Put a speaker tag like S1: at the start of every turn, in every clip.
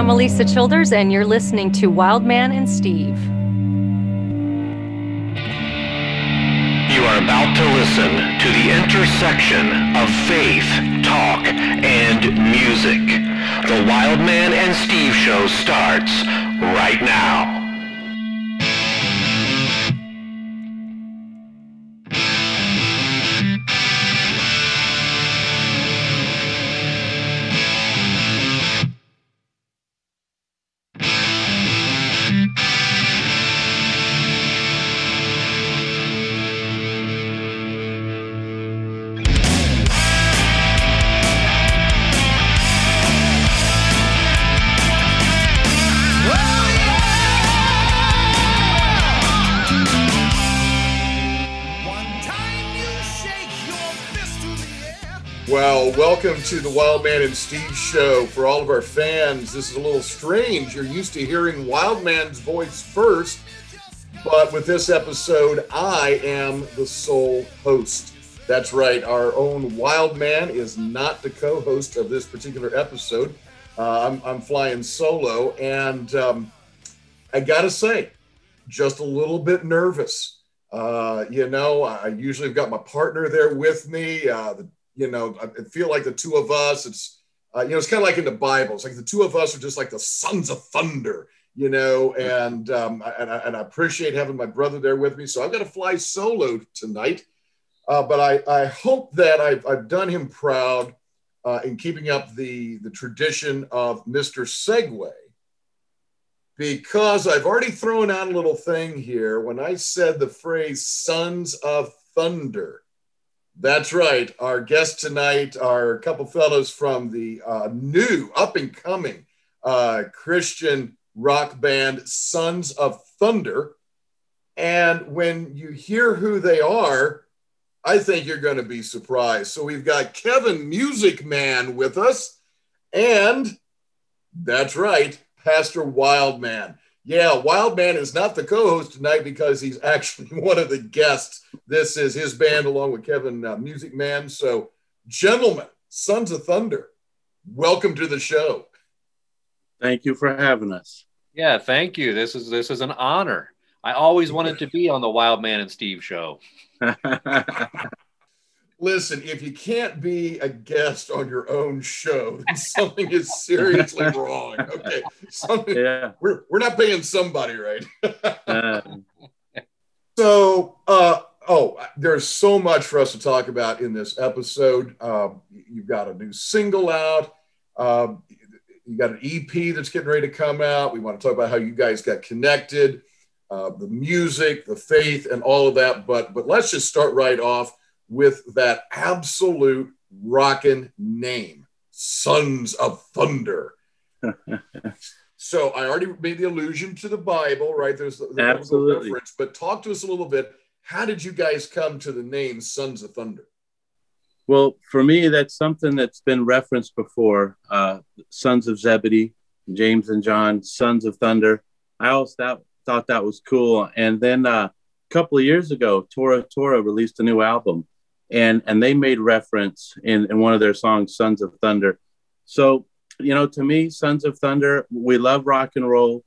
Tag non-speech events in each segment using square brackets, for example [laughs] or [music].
S1: I'm Alisa Childers, and you're listening to Wildman and Steve.
S2: You are about to listen to the intersection of faith, talk, and music. The Wildman and Steve show starts right now.
S3: Welcome to the Wildman and Steve show. For all of our fans, this is a little strange. You're used to hearing Wildman's voice first, but with this episode, I am the sole host. That's right, our own Wildman is not the co host of this particular episode. Uh, I'm, I'm, flying solo, and um, I gotta say, just a little bit nervous. Uh, you know, I usually have got my partner there with me. Uh, the you know, I feel like the two of us, it's, uh, you know, it's kind of like in the Bible. It's like the two of us are just like the sons of thunder, you know, and, um, and, I, and I appreciate having my brother there with me. So I've got to fly solo tonight. Uh, but I, I hope that I've, I've done him proud uh, in keeping up the, the tradition of Mr. Segway because I've already thrown out a little thing here when I said the phrase sons of thunder. That's right. Our guests tonight are a couple fellows from the uh, new, up and coming uh, Christian rock band Sons of Thunder. And when you hear who they are, I think you're going to be surprised. So we've got Kevin Music Man with us, and that's right, Pastor Wildman. Yeah, Wildman is not the co-host tonight because he's [laughs] actually one of the guests. This is his band along with Kevin uh, Music Man. So, gentlemen, Sons of Thunder, welcome to the show.
S4: Thank you for having us.
S5: Yeah, thank you. This is this is an honor. I always wanted to be on the Wildman and Steve show. [laughs]
S3: listen, if you can't be a guest on your own show, [laughs] then something is seriously [laughs] wrong. Okay. Something, yeah. we're, we're not paying somebody right. uh. [laughs] So, uh, oh, there's so much for us to talk about in this episode. Um, you've got a new single out. Um, you got an EP that's getting ready to come out. We want to talk about how you guys got connected, uh, the music, the faith, and all of that. But but let's just start right off with that absolute rockin' name, Sons of Thunder. [laughs] so I already made the allusion to the Bible, right? There's the, the
S4: Absolutely.
S3: reference, but talk to us a little bit. How did you guys come to the name Sons of Thunder?
S4: Well, for me, that's something that's been referenced before. Uh, Sons of Zebedee, James and John, Sons of Thunder. I always thought, thought that was cool. And then uh, a couple of years ago, Tora Tora released a new album and and they made reference in, in one of their songs sons of thunder. So you know to me sons of thunder we love rock and roll.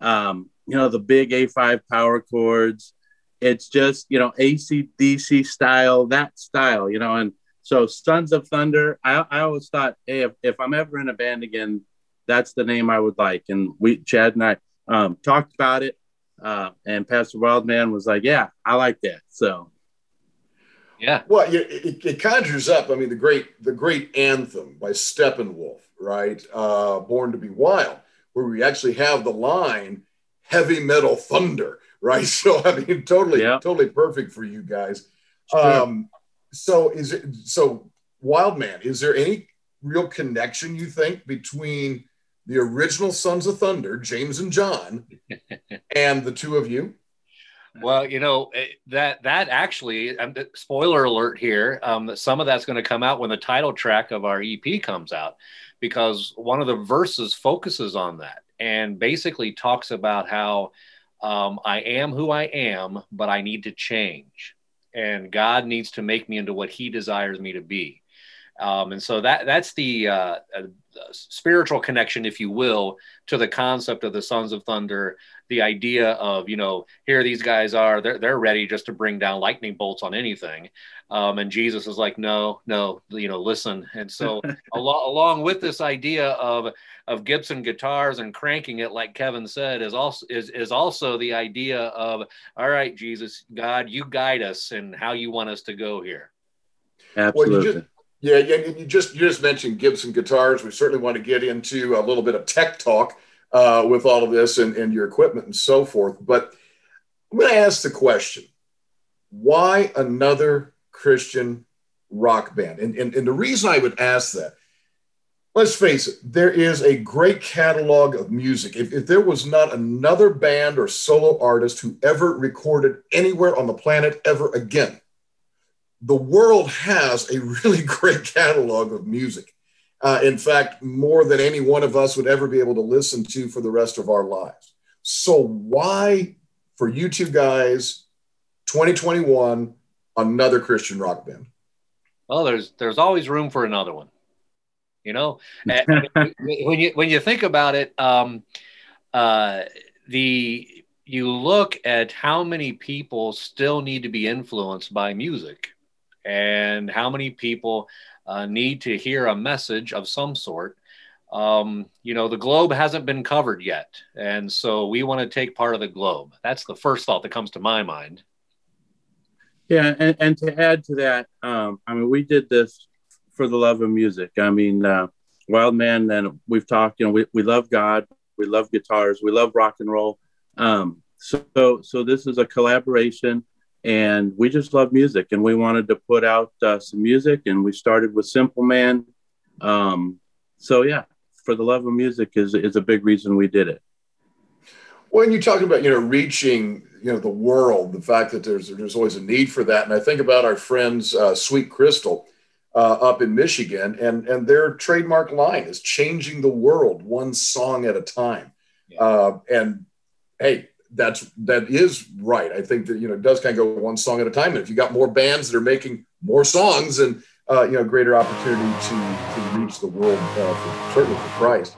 S4: Um, you know the big a5 power chords. It's just you know acdc style that style you know and so sons of thunder i, I always thought hey if, if i'm ever in a band again that's the name i would like. And we chad and i um, talked about it uh, and pastor wildman was like yeah i like that. So
S5: yeah.
S3: Well, it, it, conjures up. I mean, the great the great anthem by Steppenwolf, right? Uh, Born to Be Wild, where we actually have the line "Heavy Metal Thunder," [laughs] right? So I mean, totally yeah. totally perfect for you guys. Um, so is it so? Wildman, is there any real connection you think between the original Sons of Thunder, James and John, [laughs] and the two of you?
S5: Well, you know eh, that that actually, um, spoiler alert here. Um, some of that's going to come out when the title track of our EP comes out, because one of the verses focuses on that and basically talks about how um, I am who I am, but I need to change, and God needs to make me into what He desires me to be. Um, and so that that's the uh, uh, spiritual connection, if you will, to the concept of the Sons of Thunder. The idea of you know here these guys are they're they're ready just to bring down lightning bolts on anything, um, and Jesus is like no no you know listen. And so [laughs] al- along with this idea of of Gibson guitars and cranking it, like Kevin said, is also is is also the idea of all right, Jesus, God, you guide us and how you want us to go here.
S4: Absolutely.
S3: Well, you just, yeah, yeah. You just you just mentioned Gibson guitars. We certainly want to get into a little bit of tech talk uh, with all of this and, and your equipment and so forth. But I'm going to ask the question: Why another Christian rock band? And, and and the reason I would ask that let's face it, there is a great catalog of music. If, if, there was not another band or solo artist who ever recorded anywhere on the planet ever again, the world has a really [laughs] great catalog of music. Uh, in fact, more than any one of us would ever be able to listen to for the rest of our lives. So, why, for you two guys, 2021, another Christian rock band?
S5: Well, there's there's always room for another one. You know, [laughs] when you when you think about it, um, uh, the you look at how many people still need to be influenced by music and how many people uh, need to hear a message of some sort. Um, you know, the globe hasn't been covered yet. And so we want to take part of the globe. That's the first thought that comes to my mind.
S4: Yeah. And, and to add to that, um, I mean, we did this for the love of music. I mean, uh, Wild Man, and we've talked, you know, we, we love God, we love guitars, we love rock and roll. Um, so, so this is a collaboration and we just love music and we wanted to put out uh, some music and we started with simple man. Um, so yeah for the love of music is, is a big reason we did it.
S3: When you talk about you know reaching you know the world the fact that there's there's always a need for that and i think about our friends uh, sweet crystal uh, up in michigan and and their trademark line is changing the world one song at a time. Yeah. uh, and hey that's that is right. I think that you know it does kind of go one song at a time. And if you got more bands that are making more songs, and uh, you know, greater opportunity to to reach the world uh, for, certainly for Christ.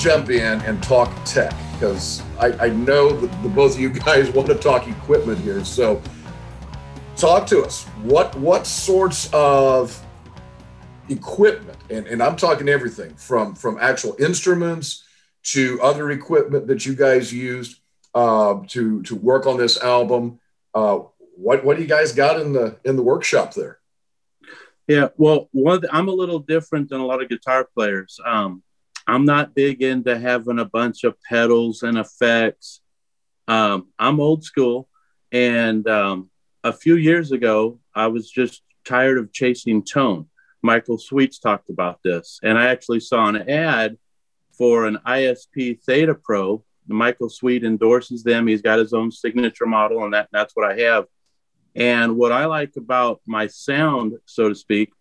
S3: Jump in and talk tech because I, I, know that the both of you guys [laughs] want to talk equipment here. So talk to us. What what sorts of equipment, and, and I'm talking everything from from actual instruments to other equipment that you guys used uh, to to work on this album. Uh, what what do you guys got in the in the workshop there?
S4: Yeah, well, one I'm a little different than a lot of guitar players. Um, I'm not big into having a bunch of pedals and effects. Um, I'm old school. And um, a few years ago, I was just tired of chasing tone. Michael Sweets talked about this. And I actually saw an ad for an ISP Theta Pro. Michael Sweet endorses them. He's got his own signature model, and that, that's what I have. And what I like about my sound, so to speak,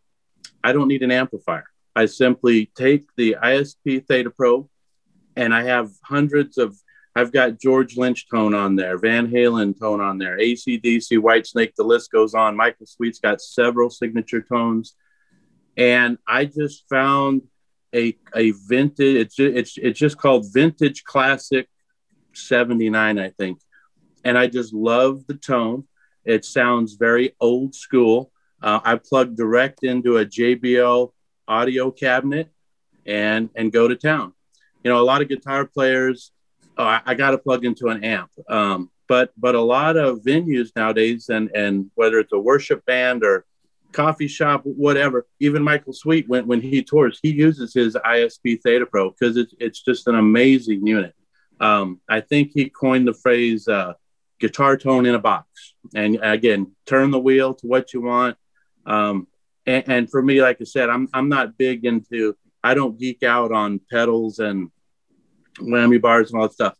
S4: I don't need an amplifier. I simply take the ISP Theta Pro and I have hundreds of, I've got George Lynch tone on there, Van Halen tone on there, ACDC, Whitesnake, the list goes on. Michael Sweet's got several signature tones. And I just found a, a vintage, it's, it's, it's just called Vintage Classic 79, I think. And I just love the tone. It sounds very old school. Uh, I plug direct into a JBL audio cabinet and and go to town. you know, a lot of guitar players, oh, I, I got to plug into an amp. Um, but but a lot of venues nowadays, and and whether it's a worship band or coffee shop, whatever. Even Michael Sweet, when when he tours, he uses his ISP Theta Pro because it's it's just an amazing unit. Um, I think he coined the phrase uh, "guitar tone in a box," and again, turn the wheel to what you want. Um, and, and for me, like I said, I'm I'm not big into. I don't geek out on pedals and whammy bars and all that stuff.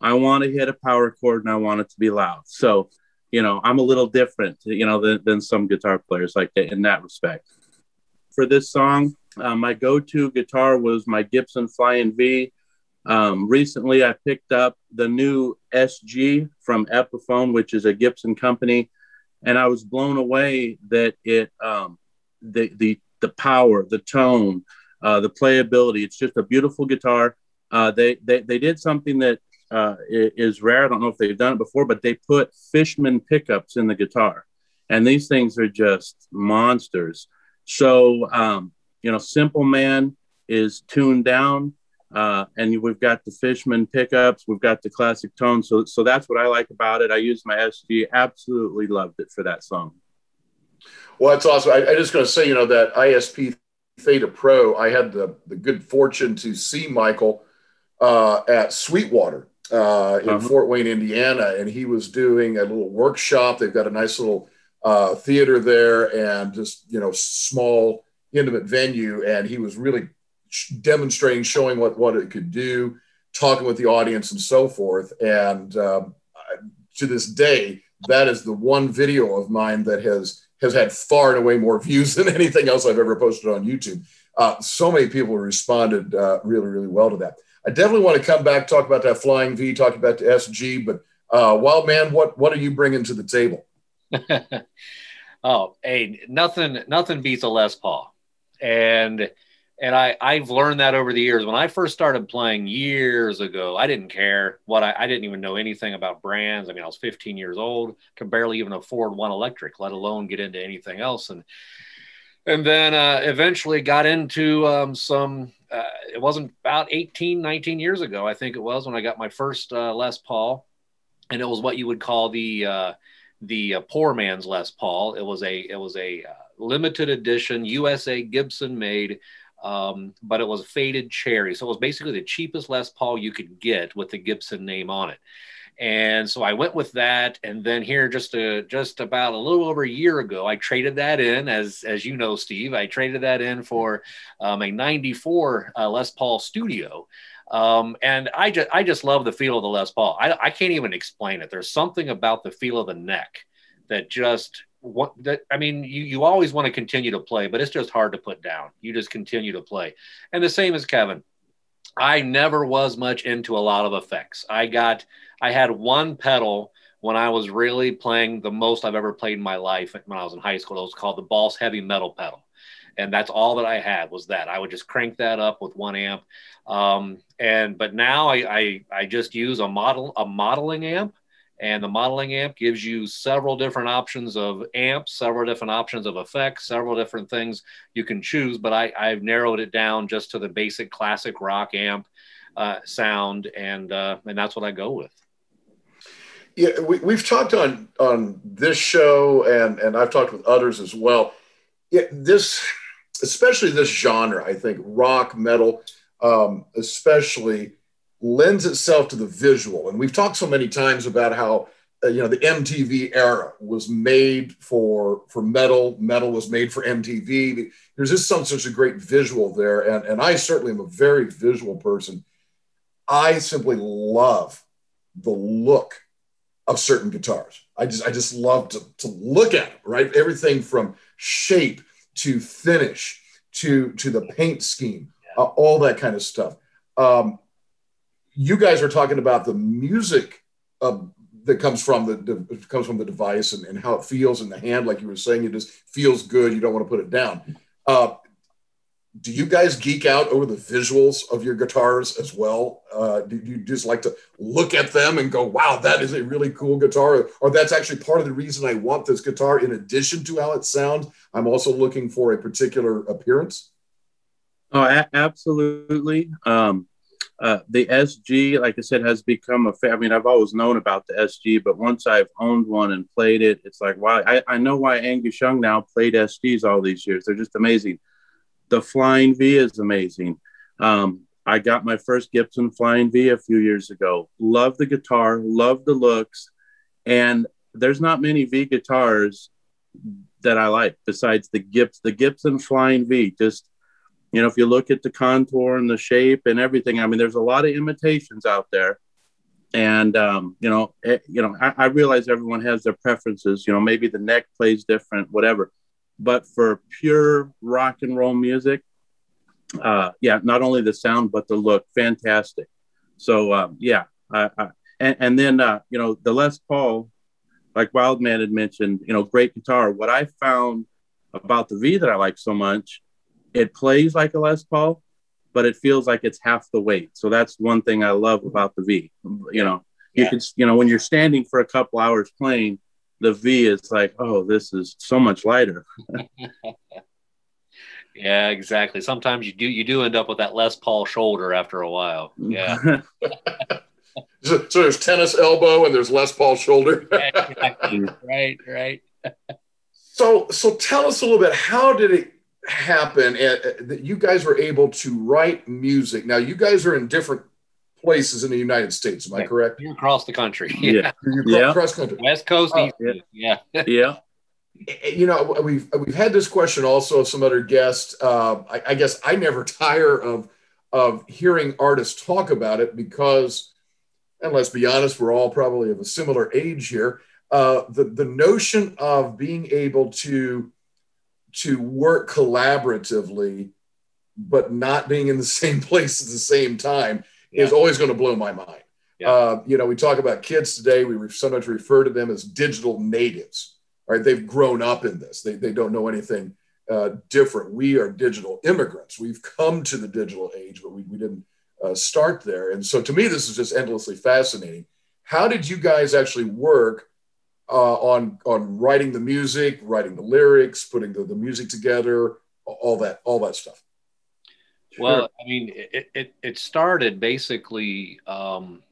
S4: I want to hit a power chord and I want it to be loud. So you know, I'm a little different, you know, than, than some guitar players like that in that respect. For this song, uh, my go-to guitar was my Gibson Flying V. Um, recently, I picked up the new SG from Epiphone, which is a Gibson company, and I was blown away that it um, the the the power, the tone, uh, the playability. It's just a beautiful guitar. Uh, they, they they did something that uh, is rare. I don't know if they've done it before, but they put Fishman pickups in the guitar, and these things are just monsters. So, um, you know, Simple Man is tuned down, uh, and we've got the Fishman pickups, we've got the classic tone. So, so that's what I like about it. I use my SG. Absolutely loved it for that song.
S3: Well, that's awesome. I, I just going to say, you know, that ISP Theta Pro. I had the the good fortune to see Michael uh, at Sweetwater uh, in uh-huh. Fort Wayne, Indiana, and he was doing a little workshop. They've got a nice little uh, theater there, and just you know, small intimate venue, and he was really demonstrating, showing what what it could do, talking with the audience, and so forth. And um, to this day, that is the one video of mine that has has had far and away more [laughs] views than anything else I've ever posted on YouTube. Uh, so many people responded uh, really, really well to that. I definitely want to come back, talk about that flying V, talk about the SG. But uh, Wild Man, what what are you bringing to the table? [laughs]
S5: oh, hey, nothing nothing beats a Les Paul, and and I I've learned that over the years. When I first started playing years ago, I didn't care what I, I didn't even know anything about brands. I mean, I was 15 years old, could barely even afford one electric, let alone get into anything else, and and then uh, eventually got into um, some uh, it wasn't about 18 19 years ago i think it was when i got my first uh, les paul and it was what you would call the uh, the uh, poor man's les paul it was a it was a uh, limited edition usa gibson made um, but it was a faded cherry so it was basically the cheapest les paul you could get with the gibson name on it and so I went with that. And then here, just a, just about a little over a year ago, I traded that in, as as you know, Steve. I traded that in for um, a '94 uh, Les Paul Studio. Um, and I just I just love the feel of the Les Paul. I, I can't even explain it. There's something about the feel of the neck that just what that I mean, you you always want to continue to play, but it's just hard to put down. You just continue to play. And the same as Kevin. I never was much into a lot of effects. I got I had one pedal when I was really playing the most I've ever played in my life when I was in high school. It was called the Boss Heavy Metal pedal. And that's all that I had was that. I would just crank that up with one amp. Um, and but now I, I I just use a model a modeling amp and the modeling amp gives you several different options of amps, several different options of effects, several different things you can choose. But I, I've narrowed it down just to the basic classic rock amp uh, sound, and uh, and that's what I go with.
S3: Yeah, we, we've talked on on this show, and and I've talked with others as well. Yeah, this, especially this genre, I think rock metal, um, especially lends itself to the visual. And we've talked so many times about how uh, you know the MTV era was made for for metal. Metal was made for MTV. There's just some such a great visual there, and and I certainly am a very visual person. I simply love the look of certain guitars. I just I just love to, to look at them, right? Everything from shape to finish to to the paint scheme, uh, all that kind of stuff. Um, you guys are talking about the music that comes from the, comes from the device and, and, how it feels in the hand, like you were saying, it just feels good. You don't want to put it down. Uh, do you guys geek out over the visuals of your guitars as well? Uh, do you just like to look at them and go, wow, that is a really cool guitar? Or that's actually part of the reason I want this guitar. In addition to how it sounds, I'm also looking for a particular appearance.
S4: Oh, a- absolutely. Um, uh, the SG, like I said, has become a. I mean, I've always known about the SG, but once I've owned one and played it, it's like, why? I, I know why Angus Young now played SGs all these years. They're just amazing. The Flying V is amazing. Um, I got my first Gibson Flying V a few years ago. Love the guitar, love the looks, and there's not many V guitars that I like besides the Gibbs, the Gibson Flying V. Just you know, if you look at the contour and the shape and everything, I mean, there's a lot of imitations out there. And um, you know, it, eh, you know, I, I realize everyone has their preferences. You know, maybe the neck plays different, whatever. But for pure rock and roll music, uh, yeah, not only the sound but the look, fantastic. So um, yeah, I, I, and, and then uh, you know the Les Paul, like Wildman had mentioned, you know, great guitar. What I found about the V that I like so much it plays like a Les Paul, but it feels like it's half the weight. So that's one thing I love about the V. You know, you yeah. can, you know, when you're standing for a couple hours playing, the V is like, oh, this is so much lighter. [laughs]
S5: yeah, exactly. Sometimes you do you do end up with that Les Paul shoulder after a while. Yeah. [laughs]
S3: so, so, there's tennis elbow and there's Les Paul shoulder. [laughs]
S5: exactly. Right, right.
S3: so so tell us a little bit. How did it happen eh, eh, that you guys were able to write music. Now you guys are in different places in the United States. Am I correct?
S5: You're across the country.
S4: Yeah. [laughs]
S3: You're yeah. across country.
S5: West Coast, uh,
S4: East [laughs] yeah. Yeah. yeah.
S3: You know, we've we've had this question also of some other guests. Uh, I, I guess I never [laughs] tire of of hearing artists talk about it because, and let's be honest, we're all probably of a similar age here. Uh, the the notion of being able to to work collaboratively, but not being in the [laughs] same place at the same time yeah. is always going to blow my mind. Yeah. Uh, you know, we talk about kids today. We sometimes refer to them as digital natives. Right? They've grown up in this. They they don't know anything uh, different. We are digital immigrants. We've come to the digital age, but we, we didn't uh, start there. And so, to me, this is just endlessly fascinating. How did you guys actually work uh, on on writing the music, writing the lyrics, putting the, the music together, all that all that stuff.
S5: Well, I mean, it, it, it started basically. Um,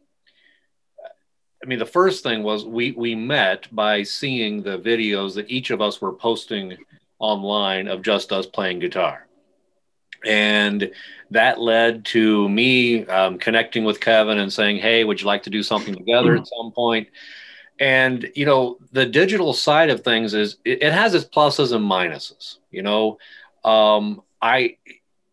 S5: I mean, the first thing was we we met by seeing the videos that each of us were posting online of just us playing guitar, and that led to me um, connecting with Kevin and saying, "Hey, would you like to do something together at [clears throat] some point?" And you know the digital side of things is it, it has its pluses and minuses you know? Um, i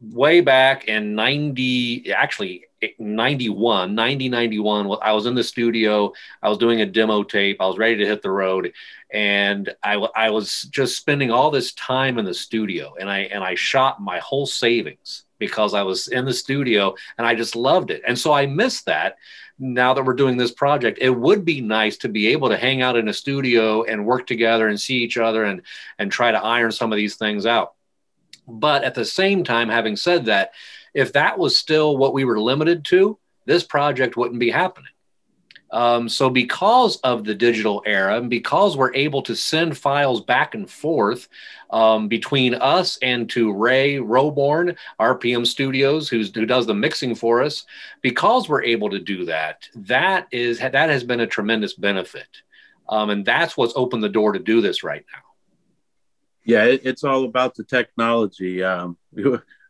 S5: way back in 90 actually 91 90 91 i was in the studio i was doing a demo tape i was ready to hit the road and I, I was just spending all this time in the studio and i and i shot my whole savings because i was in the studio and i just loved it and so i missed that now that we're doing this project, it would be nice to be able to hang out in a studio and work together and see each other and and try to iron some of these things out. But at the same time, having said that, if that was still what we were limited to, this project wouldn't be happening. Um, so, because of the digital era, and because we're able to send files back and forth um, between us and to Ray Roborn, RPM Studios, who's, who does the mixing for us, because we're able to do that, that is that has been a tremendous benefit, um, and that's what's opened the door to do this right now.
S4: Yeah, it, it's all about the technology. Um,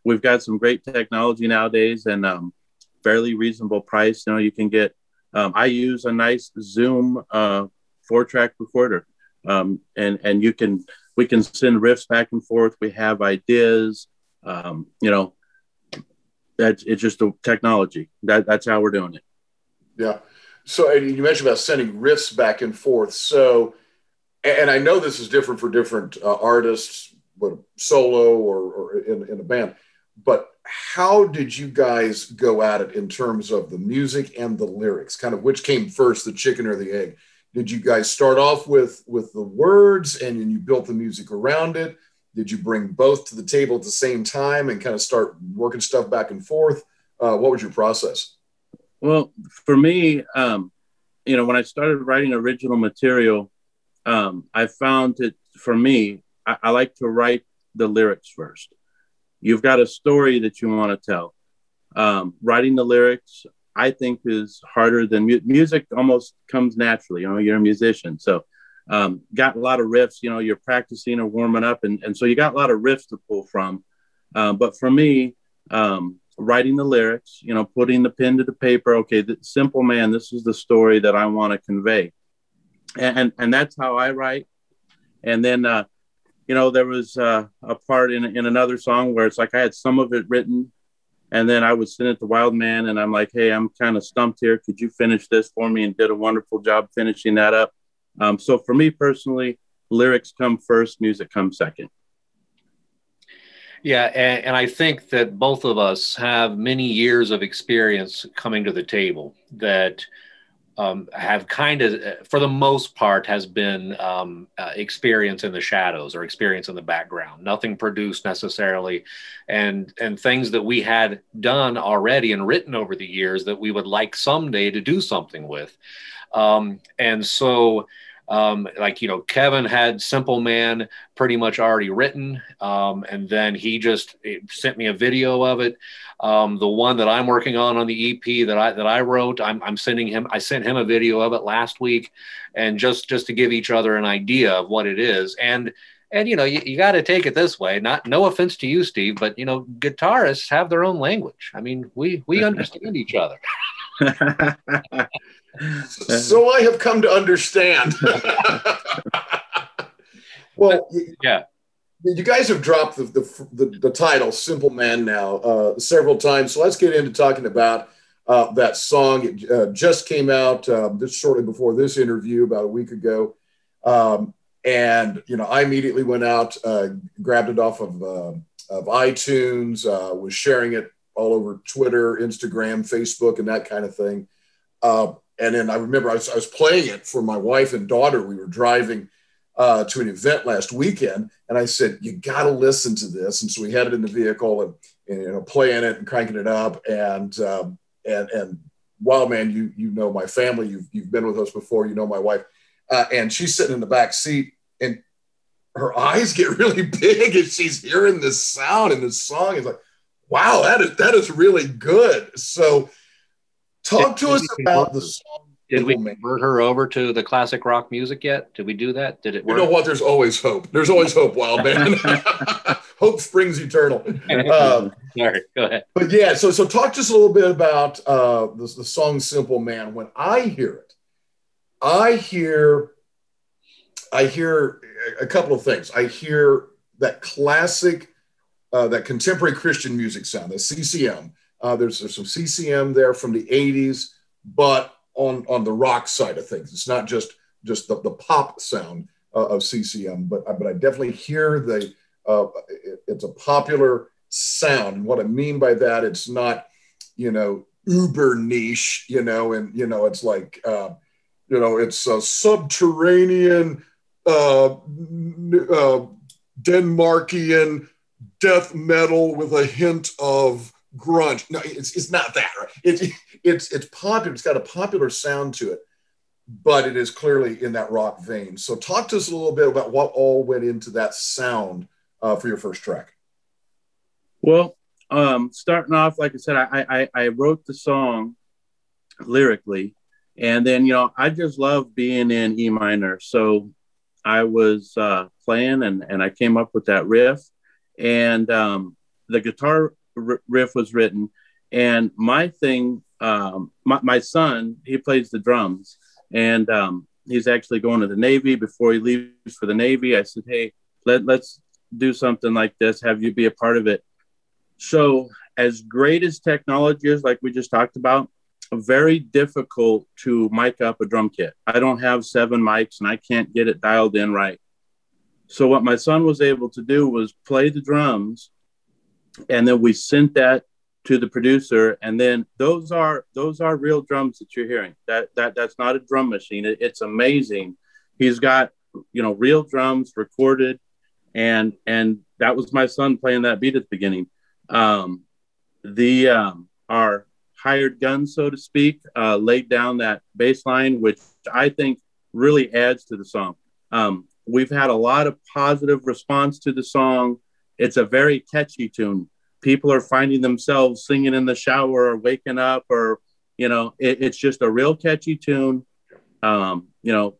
S4: we've got some great technology nowadays, and um, fairly reasonable price. You know, you can get um, I use a nice Zoom uh, four track recorder, um, and and you can we can send riffs back and forth. We have ideas, um, you know. That's it's just a technology. That that's how we're doing it.
S3: Yeah. So and you mentioned about sending riffs back and forth. So, and I know this is different for different uh, artists, but solo or, or in, in a band. But how did you guys go at it in terms of the music and the lyrics? Kind of which came first, the chicken or the egg? Did you guys start off with with the words and then you built the music around it? Did you bring both to the table at the same time and kind of start working stuff back and forth? Uh, what was your process?
S4: Well, for me, um, you know, when I started writing original material, um, I found it for me, I, I like to write the lyrics first you've got a story that you want to tell Um, writing the lyrics, I think, is harder than mu- music. Almost comes naturally. You know, you're a musician, so um, got a lot of riffs. You know, you're practicing or warming up, and and so you got a lot of riffs to pull from. Um, but for me, um, writing the lyrics, you know, putting the pen to the paper. Okay, the simple man, this is the story that I want to convey, and, and, and that's how I write. And then, uh, you know, there was uh, a part in in another song where it's like I had some of it written, and then I would send it to Wildman, and I'm like, hey, I'm kind of stumped here. Could you finish this for me? And did a wonderful job finishing that up. Um, so for me personally, lyrics come first, music comes second.
S5: Yeah, and, and, I think that both of us have many years of experience coming to the table that um, have kind of, for the most part, has been um, uh, experience in the shadows or experience in the background. Nothing produced necessarily, and and things that we had done already and written over the years that we would like someday to do something with, um, and so um, like you know kevin had simple man pretty much already written. Um, and then he just sent me a video of it. Um, the one that i'm working on on the ep that i that i wrote I'm, I'm sending him i sent him a video of it last week. And just just to give each other an idea of what it is. And and you know you, you got to take it this way. Not no offense to you steve but you know guitarists have their own language. I mean we we [laughs] understand each other [laughs]
S3: so I have come to understand. [laughs] well,
S5: yeah.
S3: You guys have dropped the, the, the, the title "Simple Man" now uh, several times, so let's get into talking about uh, that song. It uh, just came out um, just shortly before this interview, about a week ago, um, and you know I immediately went out, uh, grabbed it off of uh, of iTunes, uh, was sharing it all over Twitter, Instagram, Facebook, and that kind of thing. And then I remember I was, I was, playing it for my wife and daughter. We were driving uh, to an event last weekend, and I said, "You got to listen to this." And so we had it in the vehicle and, and you know playing it and cranking it up, and um, and and Wildman, you you know my family. You've you've been with us before. You know my wife, uh, and she's sitting in the back seat, and her eyes get [laughs] really big as she's hearing this sound and this song. It's like, wow, that is that is really good. So Talk to us about the song.
S5: Did we convert her over to the classic rock music yet? Did we do that? Did it work?
S3: You know what? There's always hope. There's always hope, Wild Man. [laughs] [laughs] hope springs eternal.
S5: Um, Sorry, go ahead.
S3: But yeah, so so talk to us a little bit about uh, the, the song "Simple Man." When I hear it, I hear, I hear a couple of things. I hear that classic, uh, that contemporary Christian music sound, the CCM. Uh, there's, there's some CCM there from the 80s, but on, on the rock side of things, it's not just just the, the pop sound uh, of CCM, but but I definitely hear the uh, it, it's a popular sound. And what I mean by that, it's not you know uber niche, you know, and you know it's like uh, you know it's a subterranean uh, uh, Denmarkian death metal with a hint of grunge. No, it's, it's not that. Right? It's it's it's popular. It's got a popular sound to it, but it is clearly in that rock vein. So talk to us a little bit about what all went into that sound uh, for your first track.
S4: Well, um, starting off, like I said, I, I I wrote the song lyrically, and then you know I just love being in E minor. So I was uh, playing, and and I came up with that riff, and um, the guitar riff was written. And my thing, um, my, my, son, he plays the drums, and um, he's actually going to the Navy. Before he leaves for the Navy, I said, "Hey, let let's do something like this. Have you be a part of it." So, as great as technology is, like we just talked about, very difficult to mic up a drum kit. I don't have seven mics, and I can't get it dialed in right. So, what my son was able to do was play the drums and then we sent that to the producer and then those are those are real drums that you're hearing. That that that's not a drum machine. It, it's amazing. He's got you know real drums recorded and and that was my son playing that beat at the beginning. Um the um our hired gun so to speak uh laid down that bass line which i think really adds to the song. Um we've had a lot of positive response to the song it's a very catchy tune. people are finding themselves singing in the shower or waking up or you know it, it's just a real catchy tune. Um, you know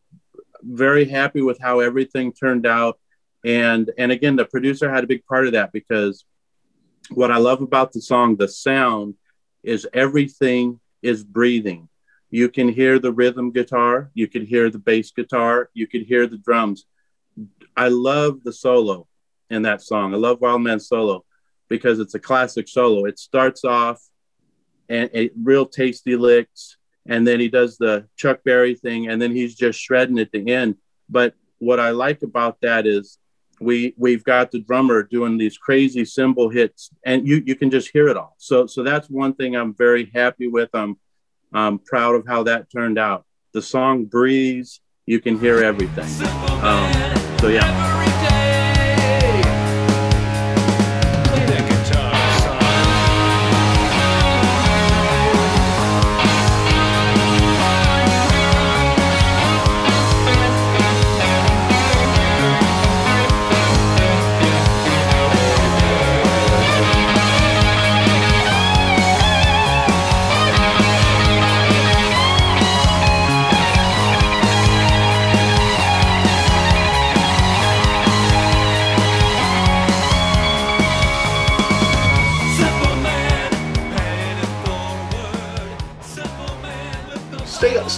S4: very happy with how everything turned out. And and again the producer had a big part of that because what i love about the song the sound is everything is breathing. You can hear the rhythm guitar you can hear the bass guitar you can hear the drums. I love the solo in that song. I love wild man solo because it's a classic solo. It starts off and a real tasty licks and then he does the chuck berry thing and then he's just shredding at the end. But what i like about that is we we've got the drummer doing these crazy cymbal hits and you you can just hear it all. So so that's one thing i'm very happy with. I'm i'm proud of how that turned out. The song breeze you can hear everything. Um, so yeah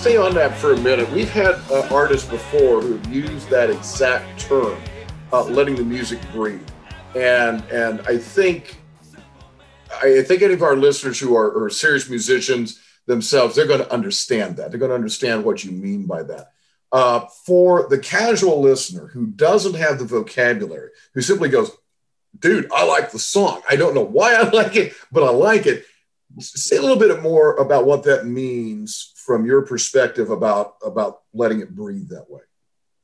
S3: stay on that for a minute. We've had uh, artists before who have used that exact term, uh, letting the music breathe, and and I think I think any of our listeners who are, are serious musicians themselves, they're going to understand that. They're going to understand what you mean by that. Uh, for the casual listener who doesn't have the vocabulary, who simply goes, "Dude, I like the song. I don't know why I [laughs] like it, but I like it." Say a little bit more about what that means from your perspective about about letting it breathe that way.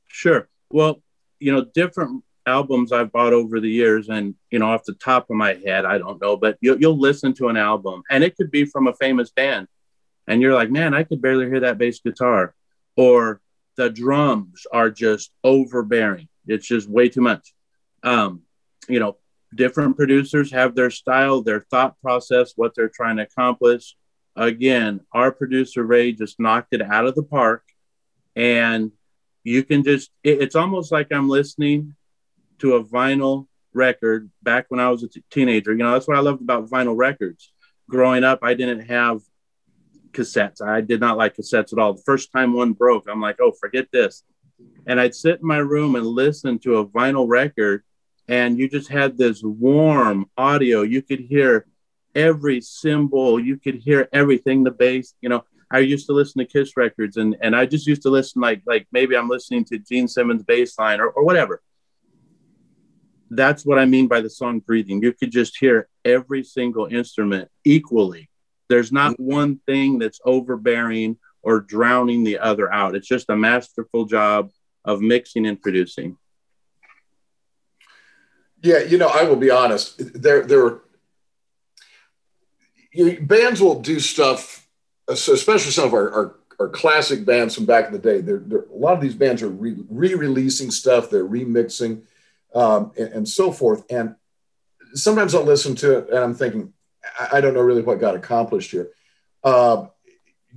S4: Sure. Well, you know, different albums I've bought over the years, and you know, off the top of my head, I don't know, but you'll, you'll listen to an album, and it could be from a famous band, and you're like, man, I could barely hear that bass guitar, or the drums are just overbearing. It's just way too much. Um, you know, different producers have their style, their thought process, what they're trying to accomplish. Again, our producer Ray just knocked it out of the park, and you can just, it, it's almost like I'm listening to a vinyl record back when I was a t- teenager. You know, that's what I loved about vinyl records. Growing up, I didn't have cassettes. I did not like cassettes at all. The first time one broke, I'm like, oh, forget this. And I'd sit in my room and listen to a vinyl record and you just had this warm audio. You could hear every cymbal, you could hear everything, the bass, you know. I used to listen to Kiss records and, and I just used to listen like like maybe I'm listening to Gene Simmons bass line or, or whatever. That's what I mean by the song breathing. You could just hear every single instrument equally. There's not one thing that's overbearing or drowning the other out. It's just a masterful job of mixing and producing.
S3: Yeah, you know, I will be honest. There, there, you, bands will do stuff, especially some of our, our, our, classic bands from back in the day. They're, a lot of these bands are re releasing stuff, they're remixing, um, and, and, so forth. And sometimes I'll listen to it and I'm thinking, I, I don't know really what got accomplished here. Uh,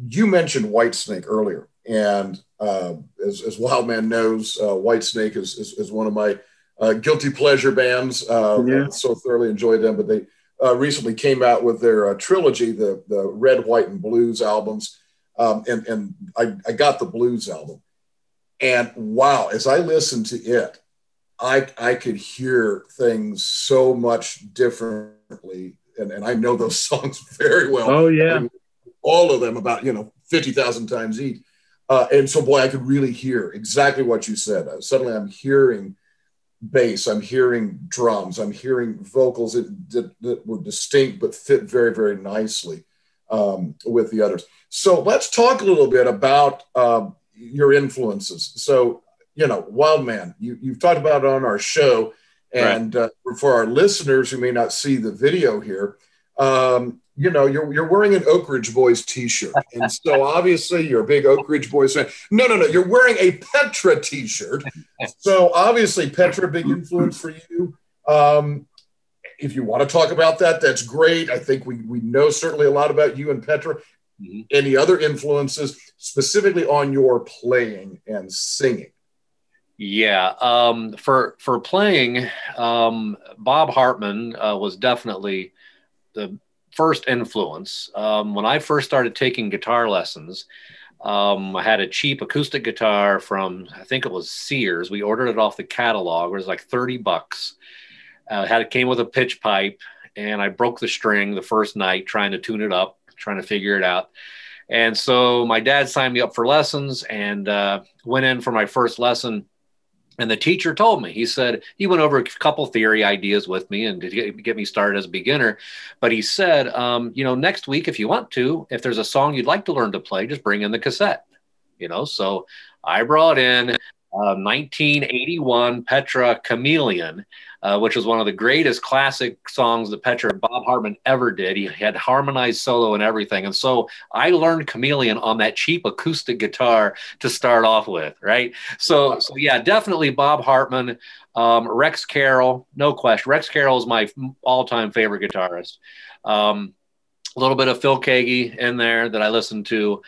S3: you mentioned Whitesnake earlier, and uh, as, as Wildman knows, uh, Whitesnake is, is, is one of my uh, guilty pleasure bands. Uh, yeah. So thoroughly enjoyed them, but they uh, recently came out with their uh, trilogy, the the Red, White, and Blues albums, um, and and I, I got the Blues album, and wow, as I listened to it, I I could hear things so much differently, and and I know those [laughs] songs very well.
S4: Oh yeah, I mean,
S3: all of them about you know fifty thousand times each. Uh, and so, boy, I could really hear exactly what you said. Uh, suddenly, I'm hearing bass, I'm hearing drums, I'm hearing vocals that, that, that were distinct but fit very, very nicely um, with the others. So let's talk a little bit about um, your influences. So, you know, Wildman, you, you've talked about it on our show. And right. uh, for our listeners who may not see the video here, um, you know, you're, you're wearing an Oak Ridge Boys t-shirt. And so [laughs] obviously you're a big Oak Ridge Boys fan. No, no, no. You're wearing a Petra t-shirt. So obviously Petra, big influence for you. Um, if you want to talk about that, that's great. I think we, we know certainly a lot about you and Petra. Mm-hmm. Any other influences specifically on your playing and singing?
S5: Yeah, um, for for playing, um, Bob Hartman uh, was definitely the first influence. Um, when I first started taking guitar lessons, um, I had a cheap acoustic guitar from I think it was Sears. We ordered it off the catalog. It was like thirty bucks. Uh, had it came with a pitch pipe, and I broke the string the first night trying to tune it up, trying to figure it out. And so my dad signed me up for lessons, and uh, went in for my first lesson and the teacher told me, he said, he went over a couple theory ideas with me and to get, me started as a beginner. But he said, um, you know, next week, if you want to, if there's a song you'd like to learn to play, just bring in the cassette, you know. So I brought in uh, 1981 Petra Chameleon uh, which was one of the greatest classic songs that Petra Bob Hartman ever did. He had harmonized solo and everything. And so I learned Chameleon on that cheap acoustic guitar to start off with, right? So, so yeah, definitely Bob Hartman, um, Rex Carroll, no question. Rex Carroll is my all-time favorite guitarist. Um, a little bit of Phil Keaggy in there that I listened to.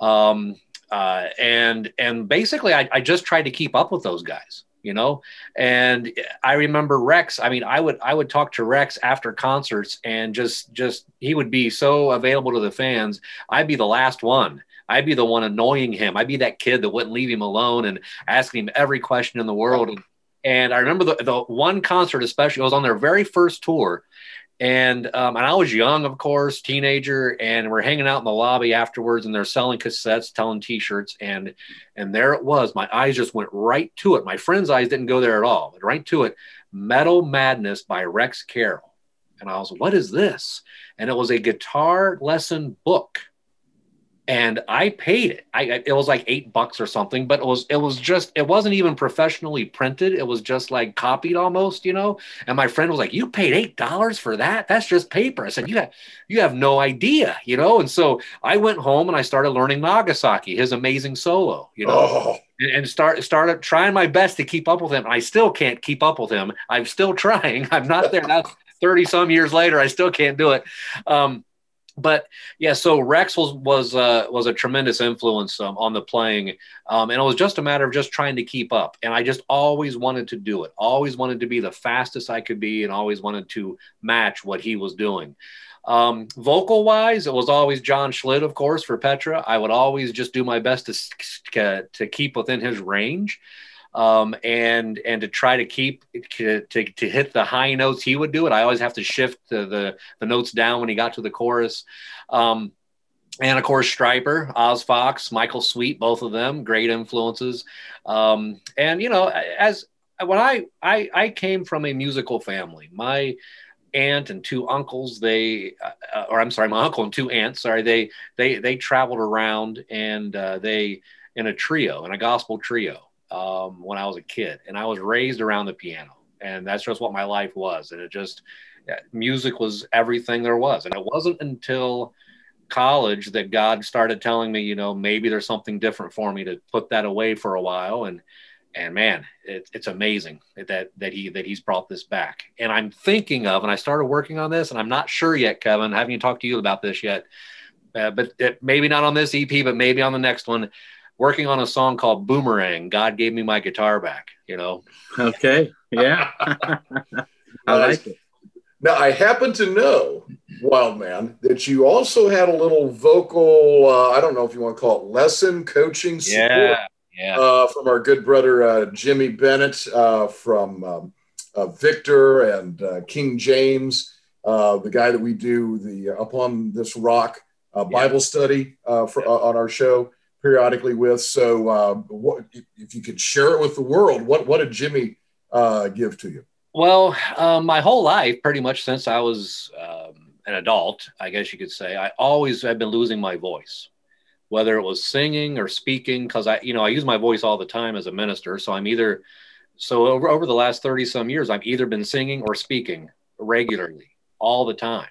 S5: Um, uh, and and basically I, I just tried to keep up with those guys you know? And i remember rex i mean i would i would talk to rex after concerts and just just he would be so available to the fans. I'd be the last one. I'd be the one annoying him. I'd be that kid that wouldn't leave him alone and asking him every question in the world. And, i remember the, the one concert especially it was on their very first tour and um, and I was young, of course, teenager, and we're hanging out in the lobby afterwards, and they're selling cassettes, telling T-shirts, and and there it was. My eyes just went right to it. My friend's eyes didn't go there at all, but right to it. Metal Madness by Rex Carroll, and I was, what is this? And it was a guitar lesson book and I paid it. I it was like eight bucks or something, but it was it was just it wasn't even professionally printed. It was just like copied almost, you know. And my friend was like, "You paid eight dollars for that? That's just paper." I said, "You have you have no idea, you know." And so I went home and I started learning Nagasaki, his amazing solo, you know. Oh. And, and start started trying my best to keep up with him. I still can't keep up with him. I'm still [laughs] trying. I'm not there now. 30 some years later, I still can't do it. Um, but yeah, so Rex was was uh, was a tremendous influence um, on the playing, um, and it was just a matter of just trying to keep up. And I just always wanted to do it. Always wanted to be the fastest I could be, and always wanted to match what he was doing. Um, vocal wise, it was always John Schlitt, of course, for Petra. I would always just do my best to to keep within his range um, and and to try to keep to, to, hit the high notes he would do it. I always have to shift the the, the notes down when he got to the chorus. Um, and of course, Stryper, Oz Fox, Michael Sweet, both of them great influences. Um, and you know, as when I, I I came from a musical family, my aunt and two uncles they uh, or i'm sorry my uncle and two aunts sorry they they they traveled around and uh, they in a trio in a gospel trio um, when I was a kid, and I was raised around the piano, and that's just what my life was. And it just music was everything there was, and it wasn't until college that God started telling me, you know, maybe there's something different for me to put that away for a while, and and man, it, it's amazing that that he that he's brought this back. And I'm thinking of, and I started working on this, and I'm not sure yet, Kevin. I haven't even talked to you about this yet, uh, but it, maybe not on this EP, but maybe on the next one working on a song called Boomerang. God gave me my guitar back, you know.
S4: Okay. Yeah. [laughs] I like it.
S3: Now, I happen to know, Wildman, that you also had a little vocal, uh, I don't know if you want to call it lesson coaching support
S5: yeah, yeah.
S3: Uh, from our good brother uh, Jimmy Bennett uh, from um, uh, Victor and uh, King James, the guy that we do the Up on This Rock Bible yeah. study for, on our show periodically with. So, uh, what if you could share it with the world? What what did Jimmy uh, give to you?
S5: Well, um, my whole life, pretty much since I was um, an adult, I guess you could say, I always have been losing my voice, whether it was singing or speaking, because I, you know, I use my voice all the time as a minister. So I'm either, so over, over the last 30 some years, I've either been singing or speaking regularly all the time.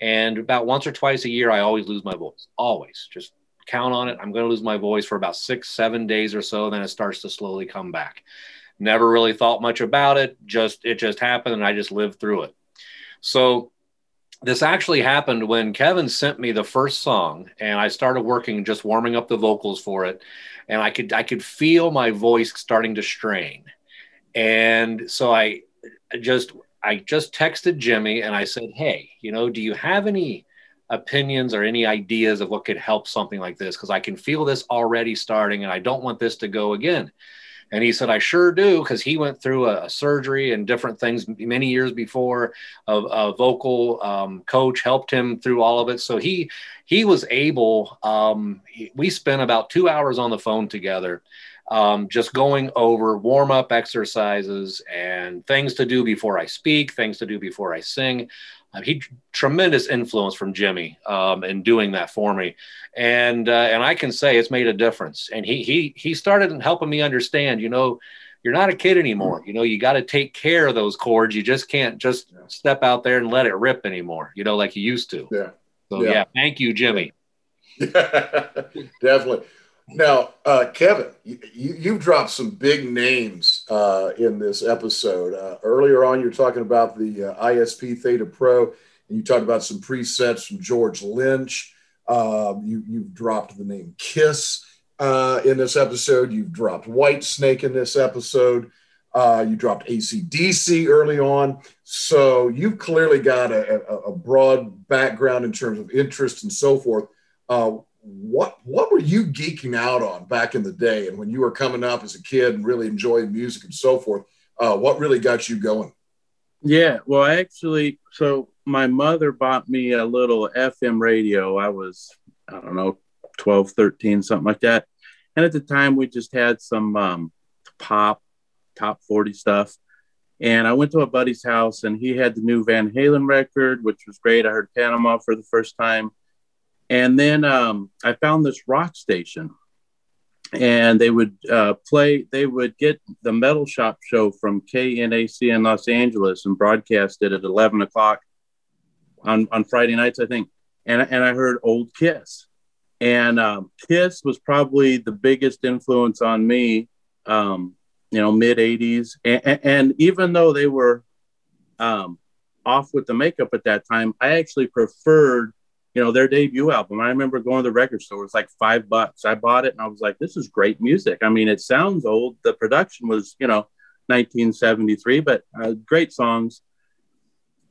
S5: And about once or twice a year, I always lose my voice, always just count on it. I'm going to lose my voice for about six, seven days or so. Then it starts to slowly come back. Never really thought much about it. Just, it just happened and I just lived through it. So this actually happened when Kevin sent me the first song and I started working just warming up the vocals for it and I could I could feel my voice starting to strain. And so I just I just texted Jimmy and I said, "Hey, you know, do you have any opinions or any ideas of what could help something like this because I can feel this already starting and I don't want this to go again." And he said, I sure do, because he went through a, a, surgery and different things many years before. A, a vocal um, coach helped him through all of it. So he he was able. Um, he, we spent about two hours on the phone together, um, just going over warm up exercises and things to do before I speak, things to do before I sing. He tremendous influence from Jimmy um, in doing that for me, and uh, and I can say it's made a difference. And he he he started helping me understand. You know, you're not a kid anymore. You know, you got to take care of those chords. You just can't just step out there and let it rip anymore. You know, like you used to.
S3: Yeah.
S5: So yeah, yeah thank you, Jimmy. Yeah. [laughs]
S3: Definitely. Now, uh, Kevin, you, you, dropped some big names uh, in this episode. Uh, earlier on, you were talking about the uh, ISP Theta Pro, and you talked about some presets from George Lynch. Um, you, you've dropped the name Kiss uh, in this episode. You've dropped Whitesnake in this episode. Uh, you dropped ACDC early on. So you've clearly got a, a, a broad background in terms of interest and so forth. Uh, what what were you geeking out on back in the day? And when you were coming up as a kid and really enjoying music and so forth uh, what really got you going?
S4: Yeah well actually so my mother bought me a little fm radio. I was i don't know 12 13 something like that. And at the time we just had some um, pop top 40 stuff. And i went to a buddy's house and he had the new van halen record which was great. I heard panama for the first time and then um, I found this rock station, and they would uh, play. They would get the Metal Shop show from KNAC in Los Angeles and broadcast it at eleven o'clock on on Friday nights, I think. And and I heard Old Kiss, and um, Kiss was probably the biggest influence on me. Um, you know, mid '80s, and, and, even though they were um, off with the makeup at that time, I actually preferred you know, their debut album. I remember going to the record store, it was like five bucks. I bought it and I was like, this is great music. I mean, it sounds old. The production was, you know, 1973, but uh, great songs.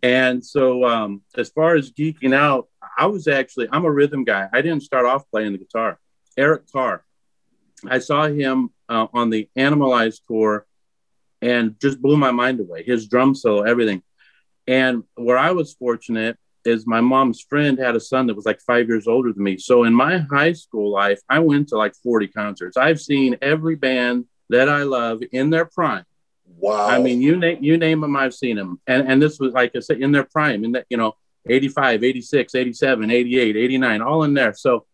S4: And so, um, as far as geeking out, I was actually, I'm a rhythm guy. I didn't start off playing the guitar. Eric Carr, I saw him uh, on the Animalized tour and just blew my mind away. His drum solo, everything. And where I was fortunate is my mom's friend had a son that was like five years older than me. So in my high school life, I went to like 40 concerts. I've seen every band that I love in their prime.
S3: Wow.
S4: I mean, you name you name them, I've seen them. And and this was like I said, in their prime, in that, you know, 85, 86, 87, 88, 89, all in there. So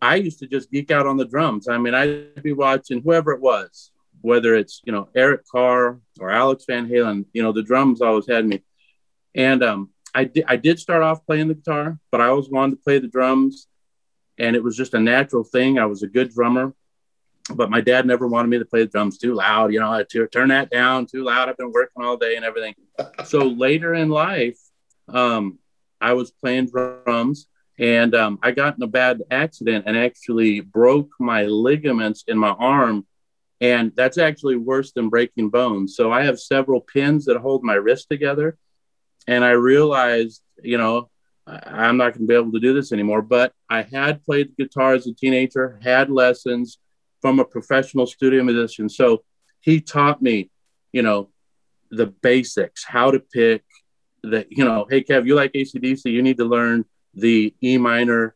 S4: I used to just geek out on the drums. I mean, I'd be watching whoever it was, whether it's, you know, Eric Carr or Alex Van Halen, you know, the drums always had me. And um, I did I did start off playing the guitar, but I always wanted to play the drums, and it was just a natural thing. I was a good drummer, but my dad never wanted me to play the drums too loud. You know, I had to turn that down too loud. I've been working all day and everything. [laughs] so later in life, um, I was playing drums, and um, I got in a bad accident and actually broke my ligaments in my arm. And that's actually worse than breaking bones. So I have several pins that hold my wrist together and I realized, you know, I'm not going to be able to do this anymore. But I had played guitar as a teenager, had lessons from a professional studio musician. So he taught me, you know, the basics, how to pick the, you know, hey, Kev, you like ACDC, you need to learn the E minor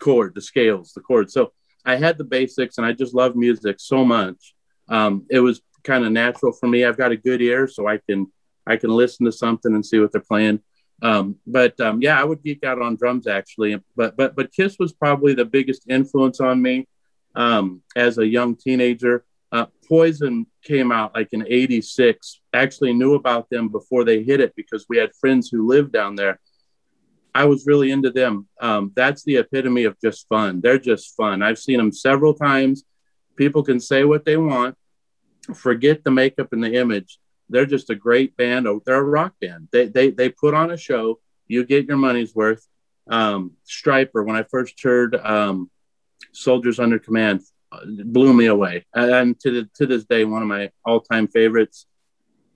S4: chord, the scales, the chords. So I had the basics and I just love music so much. Um, it was kind of natural for me. I've got a good ear, so I can I can listen to something and see what they're playing. Um, but um, yeah, I would geek out on drums actually. But but but Kiss was probably the biggest influence on me um, as a young teenager. Uh, Poison came out like in '86. Actually, knew about them before they hit it because we had friends who lived down there. I was really into them. Um, that's the epitome of just fun. They're just fun. I've seen them several times. People can say what they want, forget the makeup and the image they're just a great band. Oh, they're a rock band. They they they put on a show. You get your money's worth. Um, Stryper, when I first heard um, Soldiers Under Command, uh, blew me away, and to the, to this day, one of my all time favorites.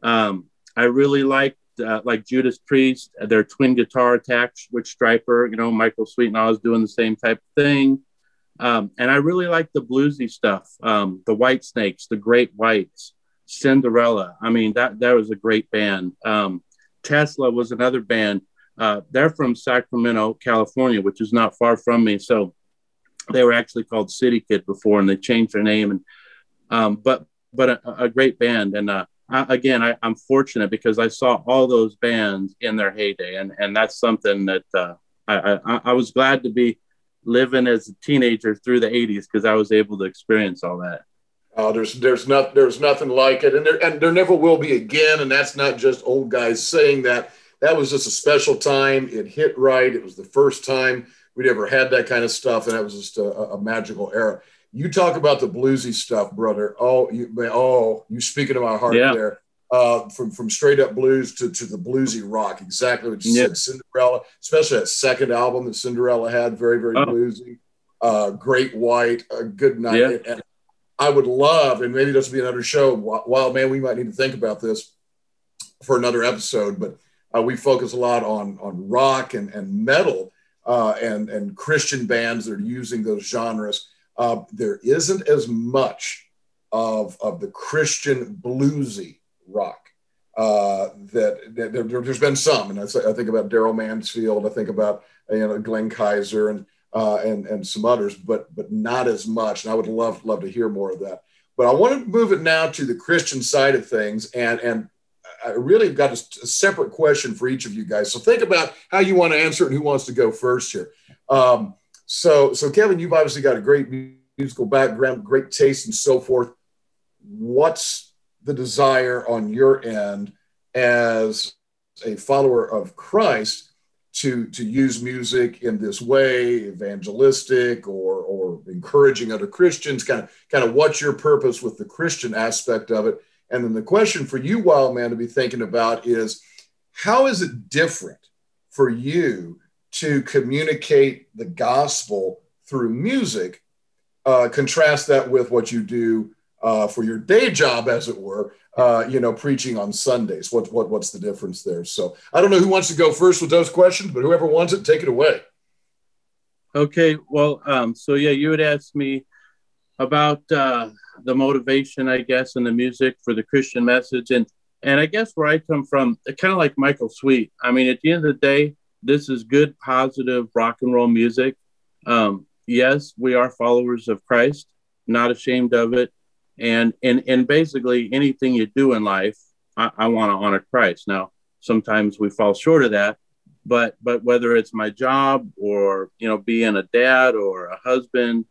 S4: Um, I really liked uh, like Judas Priest, their twin guitar attacks with Stryper. You know, Michael Sweetnall is doing the same type of thing. Um, and I really like the bluesy stuff, um, the Whitesnakes, the Great Whites, Cinderella. I mean, that that was a great band. Um, Tesla was another band. Uh, they're from Sacramento, California, which is not far from me. So they were actually called City Kidd before, and they changed their name. And um, but but a, a, great band. And uh, I, again, I, am fortunate because I saw all those bands in their heyday, and and that's something that uh, I, I I was glad to be living as a teenager through the 80s because I was able to experience all that.
S3: Oh, there's there's not there's nothing like it, and there and there never will be again. And that's not just old guys saying that. That was just a special time. It hit right. It was the first time we'd ever had that kind of stuff, and that was just a, a magical era. You talk about the bluesy stuff, brother. Oh, you oh, you speaking to my heart yeah. there. Uh, from from straight up blues to, to the bluesy rock, exactly what you said. Cinderella, especially that second album that Cinderella had, very very oh. bluesy. Uh, Great White, a good night. Yeah. And, I would love, and maybe this will be another show. Wild man, we might need to think about this for another episode. But uh, we focus a lot on on rock and and metal uh, and and Christian bands that are using those genres. Uh, there isn't as much of of the Christian bluesy rock uh, that, that there, has been some, and I, I think about Darrell Mansfield. I think about you know Glenn Kaiser and uh, and and some others, but but not as much. And I would love love to hear more of that. But I want to move it now to the Christian side of things, and and I really got a, a separate question for each of you guys. So think about how you want to answer it and who wants to go first here. Um, so so Kevin, you've obviously got a great musical background, great taste, and so forth. What's the desire on your end as a follower of Christ to to use music in this way evangelistic or or encouraging other christians kind of kind of what's your purpose with the christian aspect of it? And then the question for you wild man to be thinking about is how is it different for you to communicate the gospel through music? Uh, contrast that with what you do uh, for your day job as it were uh, you know, preaching on Sundays? What, what, what's the difference there? So I don't know who wants to go first with those questions, but whoever wants it, take it away.
S4: Okay. Well, um, so yeah, you had asked me about uh, the motivation, I guess, and the music for the Christian message. And, and I guess where I come from, kind of like Michael Sweet. I mean, at the end of the day, this is good, positive rock and roll music. Um, yes, we are followers of Christ, not ashamed of it and and and basically anything you do in life i, I want to honor christ. Now sometimes we fall short of that but but whether it's my job or you know being a dad or a husband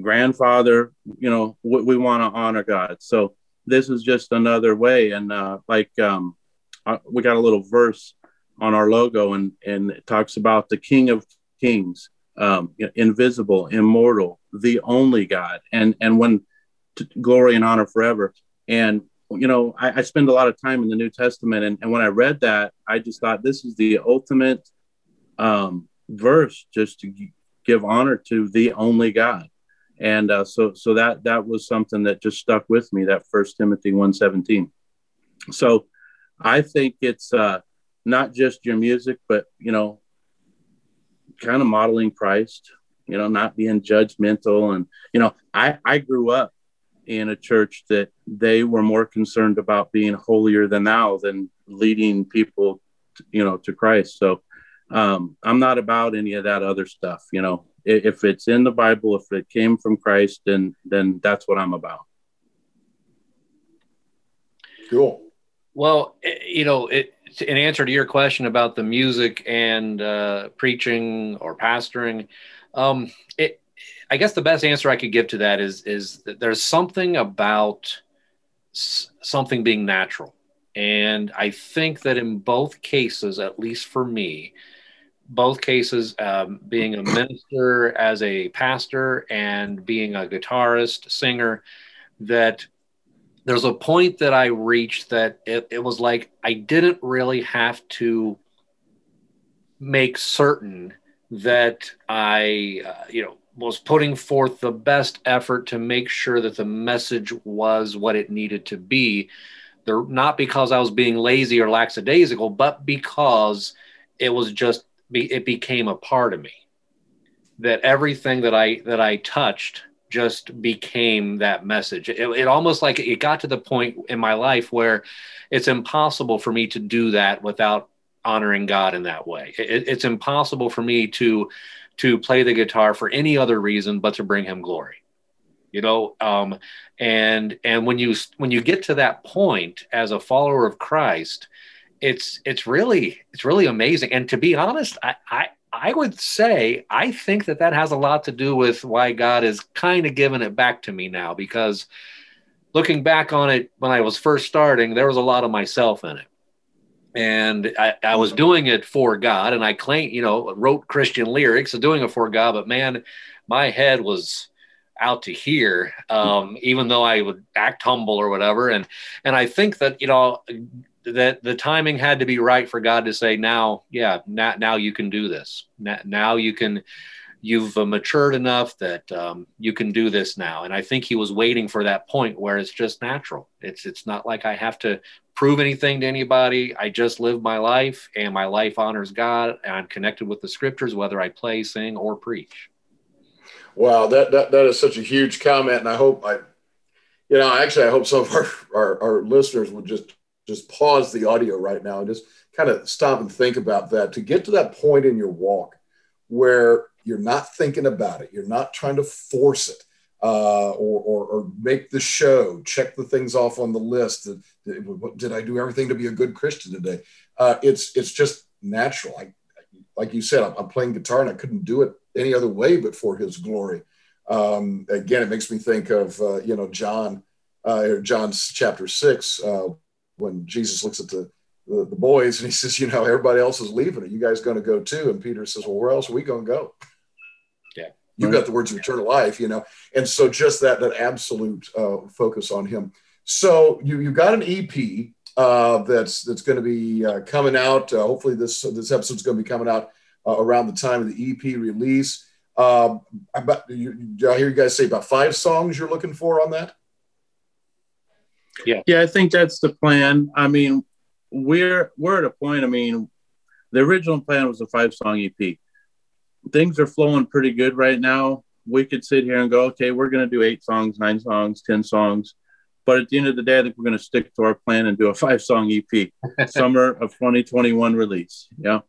S4: grandfather you know we, we want to honor god. So this is just another way. And uh, like um, uh, we got a little verse on our logo and and it talks about the king of kings um, invisible immortal the only god. And and when glory and honor forever. And you know, I, I, spend a lot of time in the New Testament, and, and, when I read that, I just thought this is the ultimate um, verse, just to give honor to the only God. And uh, so, so that that was something that just stuck with me. That First Timothy one seventeen. So, I think it's uh, not just your music, but you know, kind of modeling Christ. You know, not being judgmental, and you know, I I grew up in a church that they were more concerned about being holier than thou than leading people, to, you know, to Christ. So um, I'm not about any of that other stuff. You know, if it's in the Bible, if it came from Christ, then then that's what I'm about.
S3: Cool.
S5: Well, eh, you know, it, in answer to your question about the music and uh, preaching or pastoring, um, it I guess the best answer I could give to that is is that there's something about s- something being natural, and I think that in both cases, at least for me, both cases, um, being a minister as a pastor and being a guitarist, singer, that there's a point that I reached that it, it was like I didn't really have to make certain that I, uh, you know, was putting forth the best effort to make sure that the message was what it needed to be. There, not because I was being lazy or lackadaisical, but because it was just it became a part of me. That everything that I that I touched just became that message. It, it, almost like it got to the point in my life where it's impossible for me to do that without honoring God in that way. It, it's impossible for me to to play the guitar for any other reason but to bring Him glory. You know, um, and and when you when you get to that point as a follower of Christ, it's it's really it's really amazing. And to be honest, I, I I would say I think that that has a lot to do with why God is kind of giving it back to me now because looking back on it when I was first starting, there was a lot of myself in it. And I, I was doing it for God and I claim, you know, wrote Christian lyrics and doing it for God, but man, my head was out to here, um, even though I would act humble or whatever. And and I think that, you know, that the timing had to be right for God to say, now, yeah, now, now you can do this. Now, now you can, you've uh, matured enough that um, you can do this now. And I think he was waiting for that point where it's just natural. It's, it's not like I have to prove anything to anybody. I just live my life and my life honors God and I'm connected with the scriptures, whether I play, sing, or preach.
S3: Wow, that, that, that is such a huge comment. And I hope I, you know, actually, I hope some of our, our, our listeners would just just pause the audio right now and just kind of stop and think about that to get to that point in your walk where you're not thinking about it you're not trying to force it uh, or, or, or, make the show check the things off on the list did, i do everything to be a good christian today uh, it's it's just natural I, like you said I'm, I'm, playing guitar and i couldn't do it any other way but for his glory um, again it makes me think of uh, you know john uh, John's chapter six, uh, when Jesus looks at the, the, the boys and he says, you know, everybody else is leaving. Are you guys going to go too? And Peter says, well, where else are we going to go? [laughs]
S5: Yeah.
S3: You've got the words of eternal life, you know? And so just that, that absolute uh, focus on him. So you, you got an EP uh, that's, that's going to be uh, coming out. Uh, hopefully this, this episode's going to be coming out uh, around the time of the EP release. Um, about, you, I hear you guys say about five songs you're looking for on that?
S4: Yeah. Yeah, I think that's the plan. I mean, we're we're at a point. I mean, the original plan was a five song EP. Things are flowing pretty good right now. We could sit here and go, okay, we're going to do eight songs, nine songs, ten songs. But at the end of the day, I think we're going to stick to our plan and do a [laughs] five song EP, [laughs] summer of 2021 release. Yeah.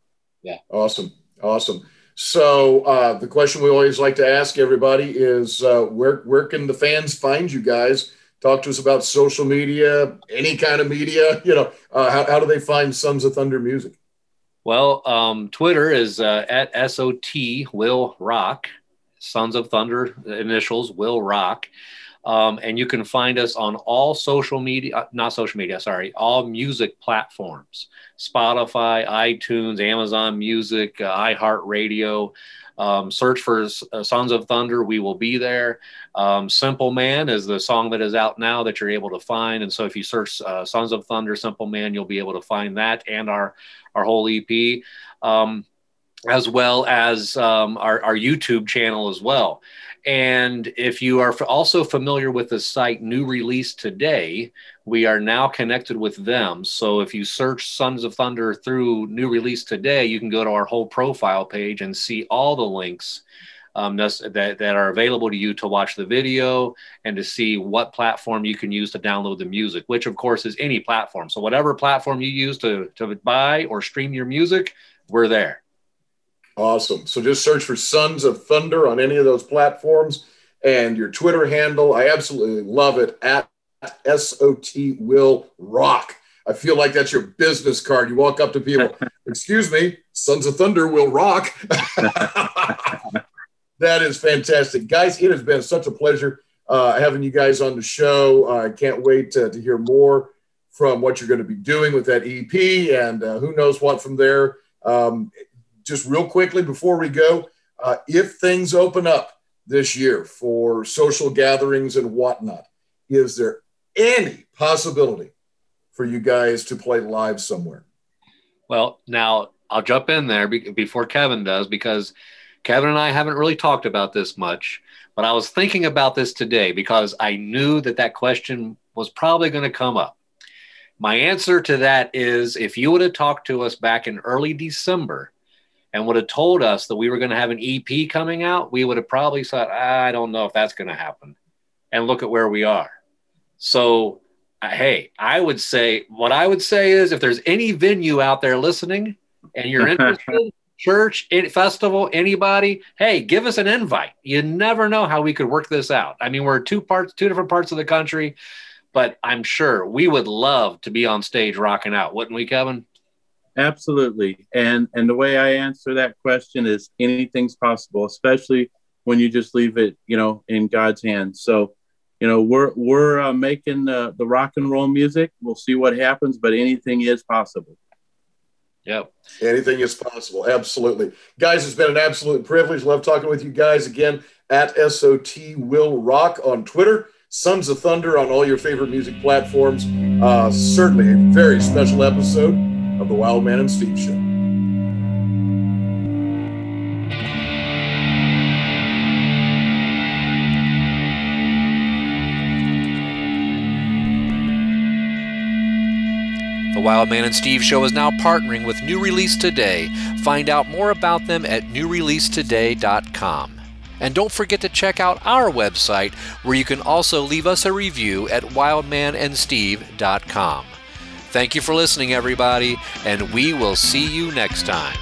S5: Yeah.
S3: Awesome. Awesome. So uh, the question we always like to ask everybody is uh, where where can the fans find you guys? talk to us about social media, any kind of media. [laughs] You know, uh, how, how do they find Sons of Thunder music?
S5: Well, um, Twitter is uh, at SOT Will Rock, Sons of Thunder initials Will Rock. Um, and you can find us on all social media, uh, not social media, sorry, all music platforms Spotify, iTunes, Amazon Music, uh, iHeartRadio. Um, search for uh, Sons of Thunder. We will be there. Um, Simple Man is the song that is out now that you're able to find. And so if you search uh, Sons of Thunder, Simple Man, you'll be able to find that and our, our whole EP, um, as well as um, our, our YouTube channel as well. And if you are also familiar with the site New Release Today, we are now connected with them. So if you search Sons of Thunder through New Release Today, you can go to our whole profile page and see all the links um, that, that are available to you to watch the video and to see what platform you can use to download the music, which of course is any platform. So whatever platform you use to, to buy or stream your music, we're there.
S3: Awesome. So just search for Sons of Thunder on any of those platforms and your Twitter handle. I absolutely love it at SOT Will Rock. I feel like that's your business card. You walk up to people, [laughs] excuse me, Sons of Thunder will rock. [laughs] that is fantastic. Guys, it has been such a pleasure uh, having you guys on the show. I uh, can't wait to, to, hear more from what you're going to be doing with that EP and uh, who knows what from there. Um, just real quickly before we go, uh, if things open up this year for social gatherings and whatnot, is there any possibility for you guys to play live somewhere?
S5: Well, now I'll jump in there be- before Kevin does because Kevin and I haven't really talked about this much, but I was thinking about this today because I knew that that question was probably going to come up. My answer to that is if you would have talked to us back in early December and would have told us that we were going to have an EP coming out, we would have probably said, I don't know if that's going to happen. And look at where we are. So, uh, hey, I would say, what I would say is if there's any venue out there listening and you're [laughs] interested, church, any, festival, anybody, hey, give us an invite. You never know how we could work this out. I mean, we're two parts, two different parts of the country, but I'm sure we would love to be on stage rocking out, wouldn't we, Kevin?
S4: Absolutely. And and the way I answer that question is anything's possible, especially when you just leave it, you know, in God's hands. So, you know, we're we're uh, making the the rock and roll music. We'll see what happens, but anything is possible.
S5: Yep.
S3: Anything is possible. Absolutely. Guys, it's been an absolute privilege. Love talking with you guys again at SOT Will Rock on Twitter. Sons of Thunder on all your favorite music platforms. Uh, certainly a very special episode of the Wild Man and Steve Show.
S6: The Wild Man and Steve Show is now partnering with New Release Today. Find out more about them at newreleasetoday.com. And don't forget to check out our website where you can also leave us a review at wildmanandsteve.com. Thank you for listening, everybody, and we will see you next time.